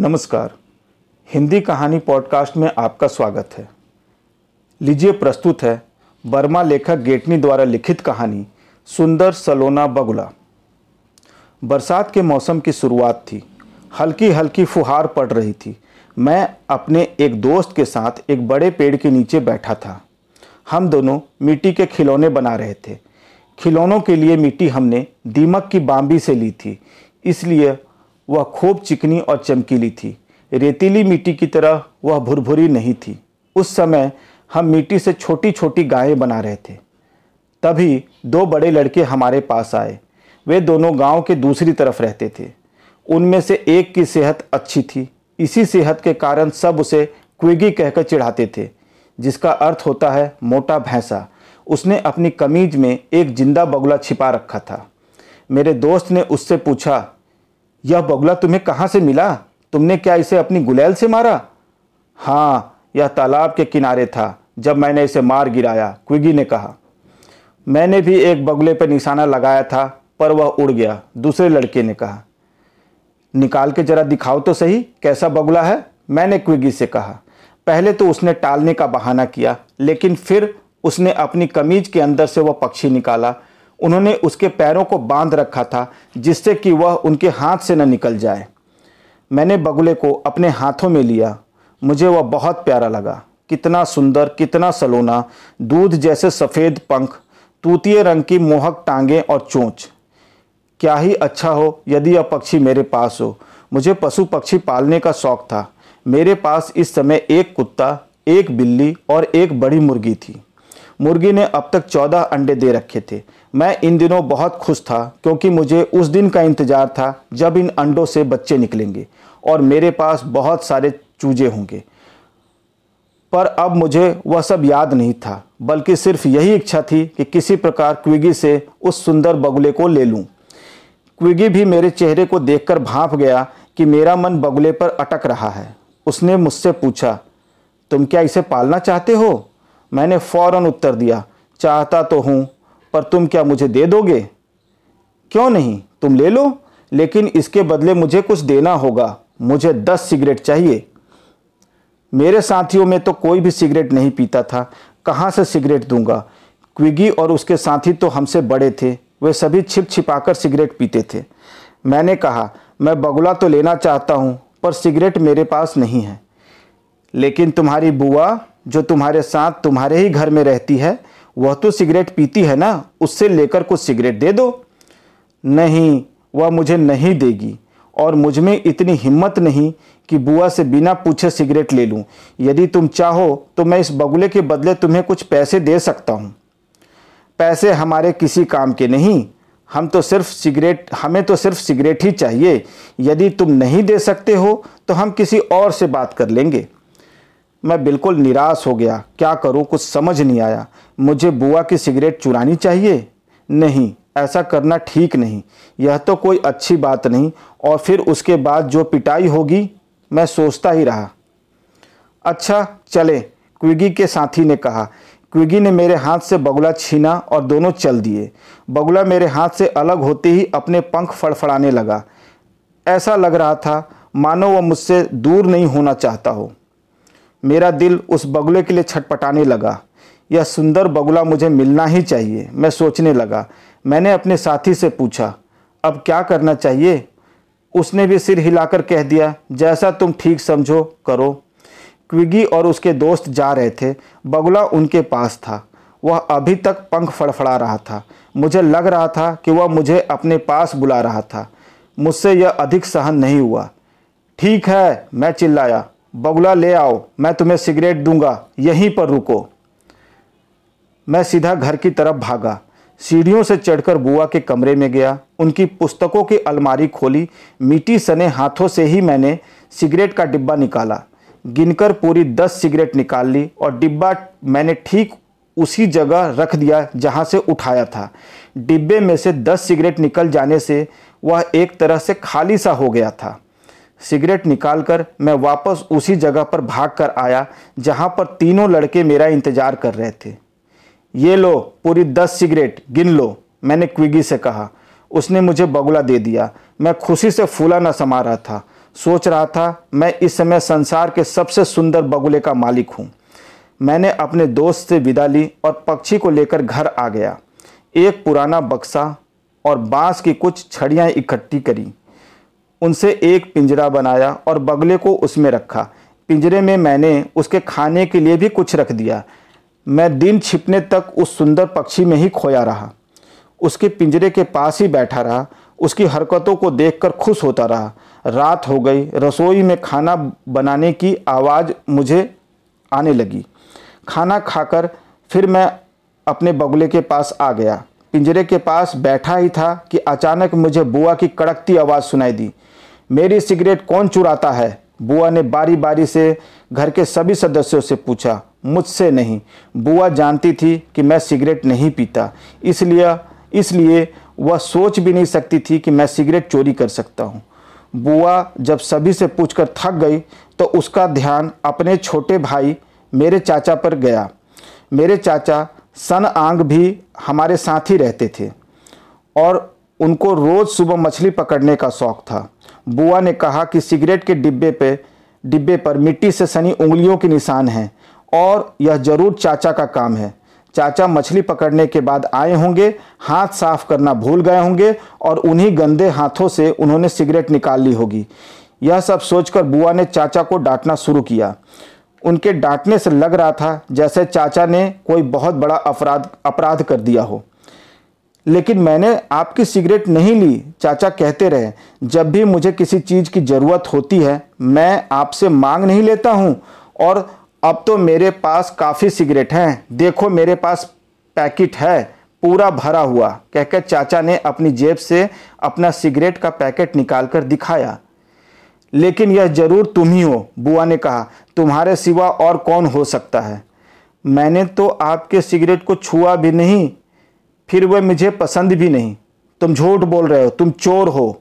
नमस्कार। हिंदी कहानी पॉडकास्ट में आपका स्वागत है। लीजिए प्रस्तुत है बर्मा लेखक गेटनी द्वारा लिखित कहानी, सुंदर सलोना बगुला। बरसात के मौसम की शुरुआत थी। हल्की हल्की फुहार पड़ रही थी। मैं अपने एक दोस्त के साथ एक बड़े पेड़ के नीचे बैठा था। हम दोनों मिट्टी के खिलौने बना रहे थे। खिलौनों के लिए मिट्टी हमने दीमक की बाम्बी से ली थी। इसलिए वह खूब चिकनी और चमकीली थी। रेतीली मिट्टी की तरह वह भुरभुरी नहीं थी। उस समय हम मिट्टी से छोटी छोटी गायें बना रहे थे। तभी दो बड़े लड़के हमारे पास आए। वे दोनों गाँव के दूसरी तरफ़ रहते थे। उनमें से एक की सेहत अच्छी थी। इसी सेहत के कारण सब उसे क्विगी कहकर चिढ़ाते थे, जिसका अर्थ होता है मोटा भैंसा। उसने अपनी कमीज में एक ज़िंदा बगुला छिपा रखा था। मेरे दोस्त ने उससे पूछा यह बगुला तुम्हें कहाँ से मिला? तुमने क्या इसे अपनी गुलेल से मारा? हाँ यह तालाब के किनारे था, जब मैंने इसे मार गिराया, क्विगी ने कहा। मैंने भी एक बगुले पर निशाना लगाया था, पर वह उड़ गया, दूसरे लड़के ने कहा। निकाल के जरा दिखाओ तो सही, कैसा बगुला है? मैंने क्विगी से कहा। पहले तो उसने टालने का बहाना किया, लेकिन फिर उसने अपनी कमीज के अंदर से वह पक्षी निकाला उन्होंने उसके पैरों को बाँध रखा था, जिससे कि वह उनके हाथ से न निकल जाए। मैंने बगुले को अपने हाथों में लिया। मुझे वह बहुत प्यारा लगा। कितना सुंदर, कितना सलोना। दूध जैसे सफ़ेद पंख तूतिए रंग की मोहक टांगें और चोंच। क्या ही अच्छा हो यदि यह पक्षी मेरे पास हो। मुझे पशु पक्षी पालने का शौक था। मेरे पास इस समय एक कुत्ता, एक बिल्ली और एक बड़ी मुर्गी थी। मुर्गी ने अब तक चौदह अंडे दे रखे थे। मैं इन दिनों बहुत खुश था, क्योंकि मुझे उस दिन का इंतज़ार था जब इन अंडों से बच्चे निकलेंगे और मेरे पास बहुत सारे चूजे होंगे। पर अब मुझे वह सब याद नहीं था, बल्कि सिर्फ़ यही इच्छा थी कि किसी प्रकार क्विगी से उस सुंदर बगुले को ले लूँ। क्विगी भी मेरे चेहरे को देखकर भाप गया कि मेरा मन बगुले पर अटक रहा है। उसने मुझसे पूछा, तुम क्या इसे पालना चाहते हो? मैंने फ़ौरन उत्तर दिया, चाहता तो हूँ, पर तुम क्या मुझे दे दोगे? क्यों नहीं? तुम ले लो, लेकिन इसके बदले मुझे कुछ देना होगा। मुझे दस सिगरेट चाहिए। मेरे साथियों में तो कोई भी सिगरेट नहीं पीता था। कहाँ से सिगरेट दूँगा? क्विगी और उसके साथी तो हमसे बड़े थे। वे सभी छिप छिपाकर सिगरेट पीते थे। मैंने कहा, मैं बगुला तो लेना चाहता हूँ, पर सिगरेट मेरे पास नहीं है। लेकिन तुम्हारी बुआ जो तुम्हारे साथ तुम्हारे ही घर में रहती है, वह तो सिगरेट पीती है ना? उससे लेकर कुछ सिगरेट दे दो। नहीं, वह मुझे नहीं देगी और मुझमें इतनी हिम्मत नहीं कि बुआ से बिना पूछे सिगरेट ले लूँ। यदि तुम चाहो तो मैं इस बगुले के बदले तुम्हें कुछ पैसे दे सकता हूँ। पैसे हमारे किसी काम के नहीं। हम तो सिर्फ़ सिगरेट, हमें तो सिर्फ़ सिगरेट ही चाहिए। यदि तुम नहीं दे सकते हो तो हम किसी और से बात कर लेंगे। मैं बिल्कुल निराश हो गया। क्या करूँ? कुछ समझ नहीं आया। मुझे बुआ की सिगरेट चुरानी चाहिए? नहीं, ऐसा करना ठीक नहीं। यह तो कोई अच्छी बात नहीं। और फिर उसके बाद जो पिटाई होगी, मैं सोचता ही रहा। अच्छा चले, क्विगी के साथी ने कहा। क्विगी ने मेरे हाथ से बगुला छीना और दोनों चल दिए। बगुला मेरे हाथ से अलग होते ही अपने पंख फड़फड़ाने लगा। ऐसा लग रहा था, मानो वह मुझसे दूर नहीं होना चाहता हो। मेरा दिल उस बगुले के लिए छटपटाने लगा। यह सुंदर बगुला मुझे मिलना ही चाहिए, मैं सोचने लगा। मैंने अपने साथी से पूछा, अब क्या करना चाहिए? उसने भी सिर हिलाकर कह दिया, जैसा तुम ठीक समझो, करो। क्विगी और उसके दोस्त जा रहे थे। बगुला उनके पास था। वह अभी तक पंख फड़फड़ा रहा था। मुझे लग रहा था कि वह मुझे अपने पास बुला रहा था। मुझसे यह अधिक सहन नहीं हुआ। ठीक है, मैं चिल्लाया। बगुला ले आओ, मैं तुम्हें सिगरेट दूँगा, यहीं पर रुको। मैं सीधा घर की तरफ़ भागा। सीढ़ियों से चढ़कर बुआ के कमरे में गया। उनकी पुस्तकों की अलमारी खोली। मीठी सने हाथों से ही मैंने सिगरेट का डिब्बा निकाला। गिनकर पूरी दस सिगरेट निकाल ली और डिब्बा मैंने ठीक उसी जगह रख दिया जहाँ से उठाया था। डिब्बे में से दस सिगरेट निकल जाने से वह एक तरह से खाली सा हो गया था। सिगरेट निकालकर मैं वापस उसी जगह पर भाग कर आया, जहाँ पर तीनों लड़के मेरा इंतज़ार कर रहे थे। ये लो, पूरी दस सिगरेट, गिन लो, मैंने क्विगी से कहा। उसने मुझे बगुला दे दिया। मैं खुशी से फूला न समा रहा था। सोच रहा था, मैं इस समय संसार के सबसे सुंदर बगुले का मालिक हूँ। मैंने अपने दोस्त से विदा ली और पक्षी को लेकर घर आ गया। एक पुराना बक्सा और बाँस की कुछ छड़ियाँ इकट्ठी करी। उनसे एक पिंजरा बनाया और बगले को उसमें रखा। पिंजरे में मैंने उसके खाने के लिए भी कुछ रख दिया। मैं दिन छिपने तक उस सुंदर पक्षी में ही खोया रहा। उसके पिंजरे के पास ही बैठा रहा। उसकी हरकतों को देखकर खुश होता रहा। रात हो गई। रसोई में खाना बनाने की आवाज़ मुझे आने लगी। खाना खाकर फिर मैं अपने बगुले के पास आ गया। पिंजरे के पास बैठा ही था कि अचानक मुझे बुआ की कड़कती आवाज़ सुनाई दी। मेरी सिगरेट कौन चुराता है? बुआ ने बारी बारी से घर के सभी सदस्यों से पूछा, मुझसे नहीं। बुआ जानती थी कि मैं सिगरेट नहीं पीता। इसलिए इसलिए वह सोच भी नहीं सकती थी कि मैं सिगरेट चोरी कर सकता हूँ। बुआ जब सभी से पूछकर थक गई तो उसका ध्यान अपने छोटे भाई, मेरे चाचा पर गया। मेरे चाचा सन आंग भी हमारे साथ ही रहते थे और उनको रोज़ सुबह मछली पकड़ने का शौक था। बुआ ने कहा कि सिगरेट के डिब्बे पे, डिब्बे पर मिट्टी से सनी उंगलियों के निशान हैं और यह ज़रूर चाचा का काम है। चाचा मछली पकड़ने के बाद आए होंगे, हाथ साफ़ करना भूल गए होंगे और उन्हीं गंदे हाथों से उन्होंने सिगरेट निकाल ली होगी। यह सब सोचकर बुआ ने चाचा को डांटना शुरू किया। उनके डांटने से लग रहा था जैसे चाचा ने कोई बहुत बड़ा अपराध अपराध कर दिया हो। लेकिन मैंने आपकी सिगरेट नहीं ली, चाचा कहते रहे, जब भी मुझे किसी चीज़ की ज़रूरत होती है, मैं आपसे मांग नहीं लेता हूँ। और अब तो मेरे पास काफ़ी सिगरेट हैं। देखो मेरे पास पैकेट है, पूरा भरा हुआ। कहकर चाचा ने अपनी जेब से अपना सिगरेट का पैकेट निकालकर दिखाया। लेकिन यह ज़रूर तुम ही हो, बुआ ने कहा। तुम्हारे सिवा और कौन हो सकता है? मैंने तो आपके सिगरेट को छुआ भी नहीं फिर वह मुझे पसंद भी नहीं। तुम झूठ बोल रहे हो, तुम चोर हो।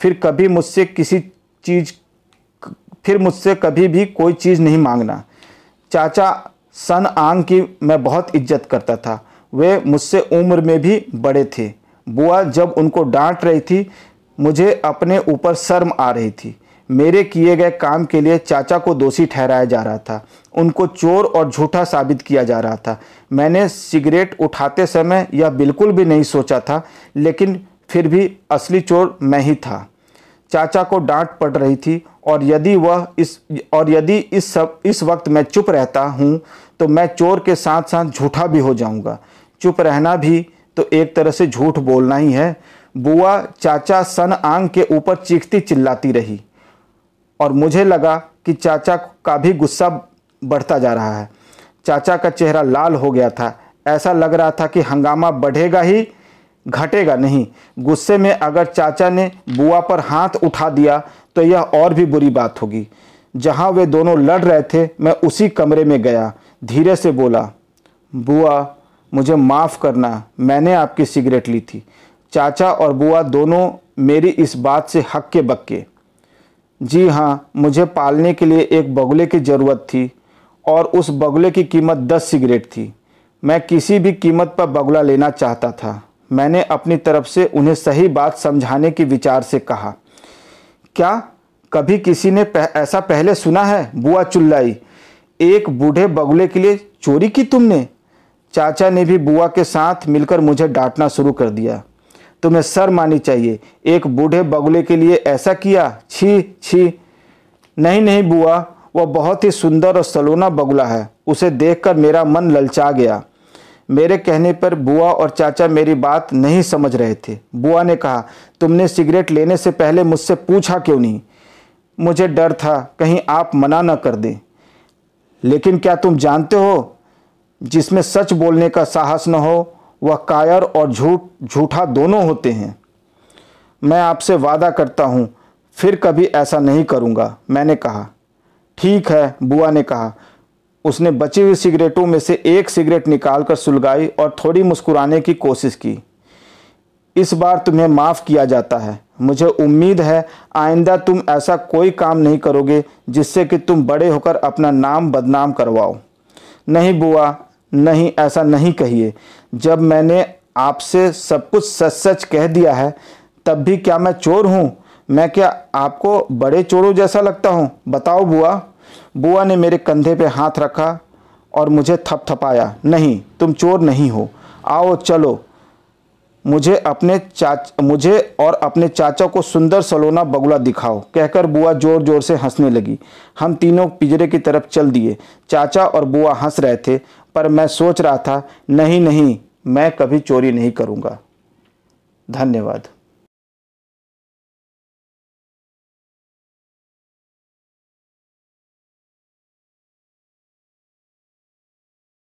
फिर कभी मुझसे किसी चीज़ फिर मुझसे कभी भी कोई चीज़ नहीं मांगना। चाचा, सन आंग की मैं बहुत इज़्ज़त करता था। वे मुझसे उम्र में भी बड़े थे। बुआ जब उनको डांट रही थी, मुझे अपने ऊपर शर्म आ रही थी। मेरे किए गए काम के लिए चाचा को दोषी ठहराया जा रहा था। उनको चोर और झूठा साबित किया जा रहा था। मैंने सिगरेट उठाते समय यह बिल्कुल भी नहीं सोचा था, लेकिन फिर भी असली चोर मैं ही था। चाचा को डांट पड़ रही थी और यदि वह इस, और यदि इस सब, इस वक्त मैं चुप रहता हूँ तो मैं चोर के साथ साथ झूठा भी हो जाऊँगा। चुप रहना भी तो एक तरह से झूठ बोलना ही है। बुआ चाचा सन आंग के ऊपर चीखती चिल्लाती रही। और मुझे लगा कि चाचा का भी गुस्सा बढ़ता जा रहा है। चाचा का चेहरा लाल हो गया था। ऐसा लग रहा था कि हंगामा बढ़ेगा ही, घटेगा नहीं। गुस्से में अगर चाचा ने बुआ पर हाथ उठा दिया तो यह और भी बुरी बात होगी। जहाँ वे दोनों लड़ रहे थे, मैं उसी कमरे में गया। धीरे से बोला, बुआ, मुझे माफ़ करना, मैंने आपकी सिगरेट ली थी। चाचा और बुआ दोनों मेरी इस बात से हक्के बक्के। जी हाँ मुझे पालने के लिए एक बगुले की ज़रूरत थी और उस बगुले की कीमत दस सिगरेट थी। मैं किसी भी कीमत पर बगुला लेना चाहता था। मैंने अपनी तरफ़ से उन्हें सही बात समझाने के विचार से कहा। क्या कभी किसी ने पह, ऐसा पहले सुना है बुआ चुल्लाई? एक बूढ़े बगुले के लिए चोरी की तुमने? चाचा ने भी बुआ के साथ मिलकर मुझे डांटना शुरू कर दिया। तुम्हें शर्म आनी चाहिए। एक बूढ़े बगुले के लिए ऐसा किया? छी छी। नहीं नहीं बुआ, वह बहुत ही सुंदर और सलोना बगुला है। उसे देखकर मेरा मन ललचा गया। मेरे कहने पर बुआ और चाचा मेरी बात नहीं समझ रहे थे। बुआ ने कहा, तुमने सिगरेट लेने से पहले मुझसे पूछा क्यों नहीं? मुझे डर था, कहीं आप मना न कर दें। लेकिन क्या तुम जानते हो, जिसमें सच बोलने का साहस न हो वह कायर और झूठ, झूठा दोनों होते हैं। मैं आपसे वादा करता हूँ, फिर कभी ऐसा नहीं करूँगा, मैंने कहा। ठीक है, बुआ ने कहा। उसने बची हुई सिगरेटों में से एक सिगरेट निकालकर सुलगाई और थोड़ी मुस्कुराने की कोशिश की। इस बार तुम्हें माफ़ किया जाता है। मुझे उम्मीद है, आइंदा तुम ऐसा कोई काम नहीं करोगे जिससे कि तुम बड़े होकर अपना नाम बदनाम करवाओ। नहीं बुआ नहीं, ऐसा नहीं कहिए। जब मैंने आपसे सब कुछ सच सच कह दिया है, तब भी क्या मैं चोर हूँ? मैं क्या आपको बड़े चोरों जैसा लगता हूँ? बताओ बुआ। बुआ ने मेरे कंधे पे हाथ रखा और मुझे थपथपाया। नहीं, तुम चोर नहीं हो। आओ, चलो। मुझे अपने चाच, मुझे और अपने चाचा को सुंदर सलोना बगुला दिखाओ। कहकर बुआ ज़ोर ज़ोर से हंसने लगी। हम तीनों पिंजरे की तरफ़ चल दिए। चाचा और बुआ हंस रहे थे पर मैं सोच रहा था नहीं नहीं मैं कभी चोरी नहीं करूँगा। धन्यवाद।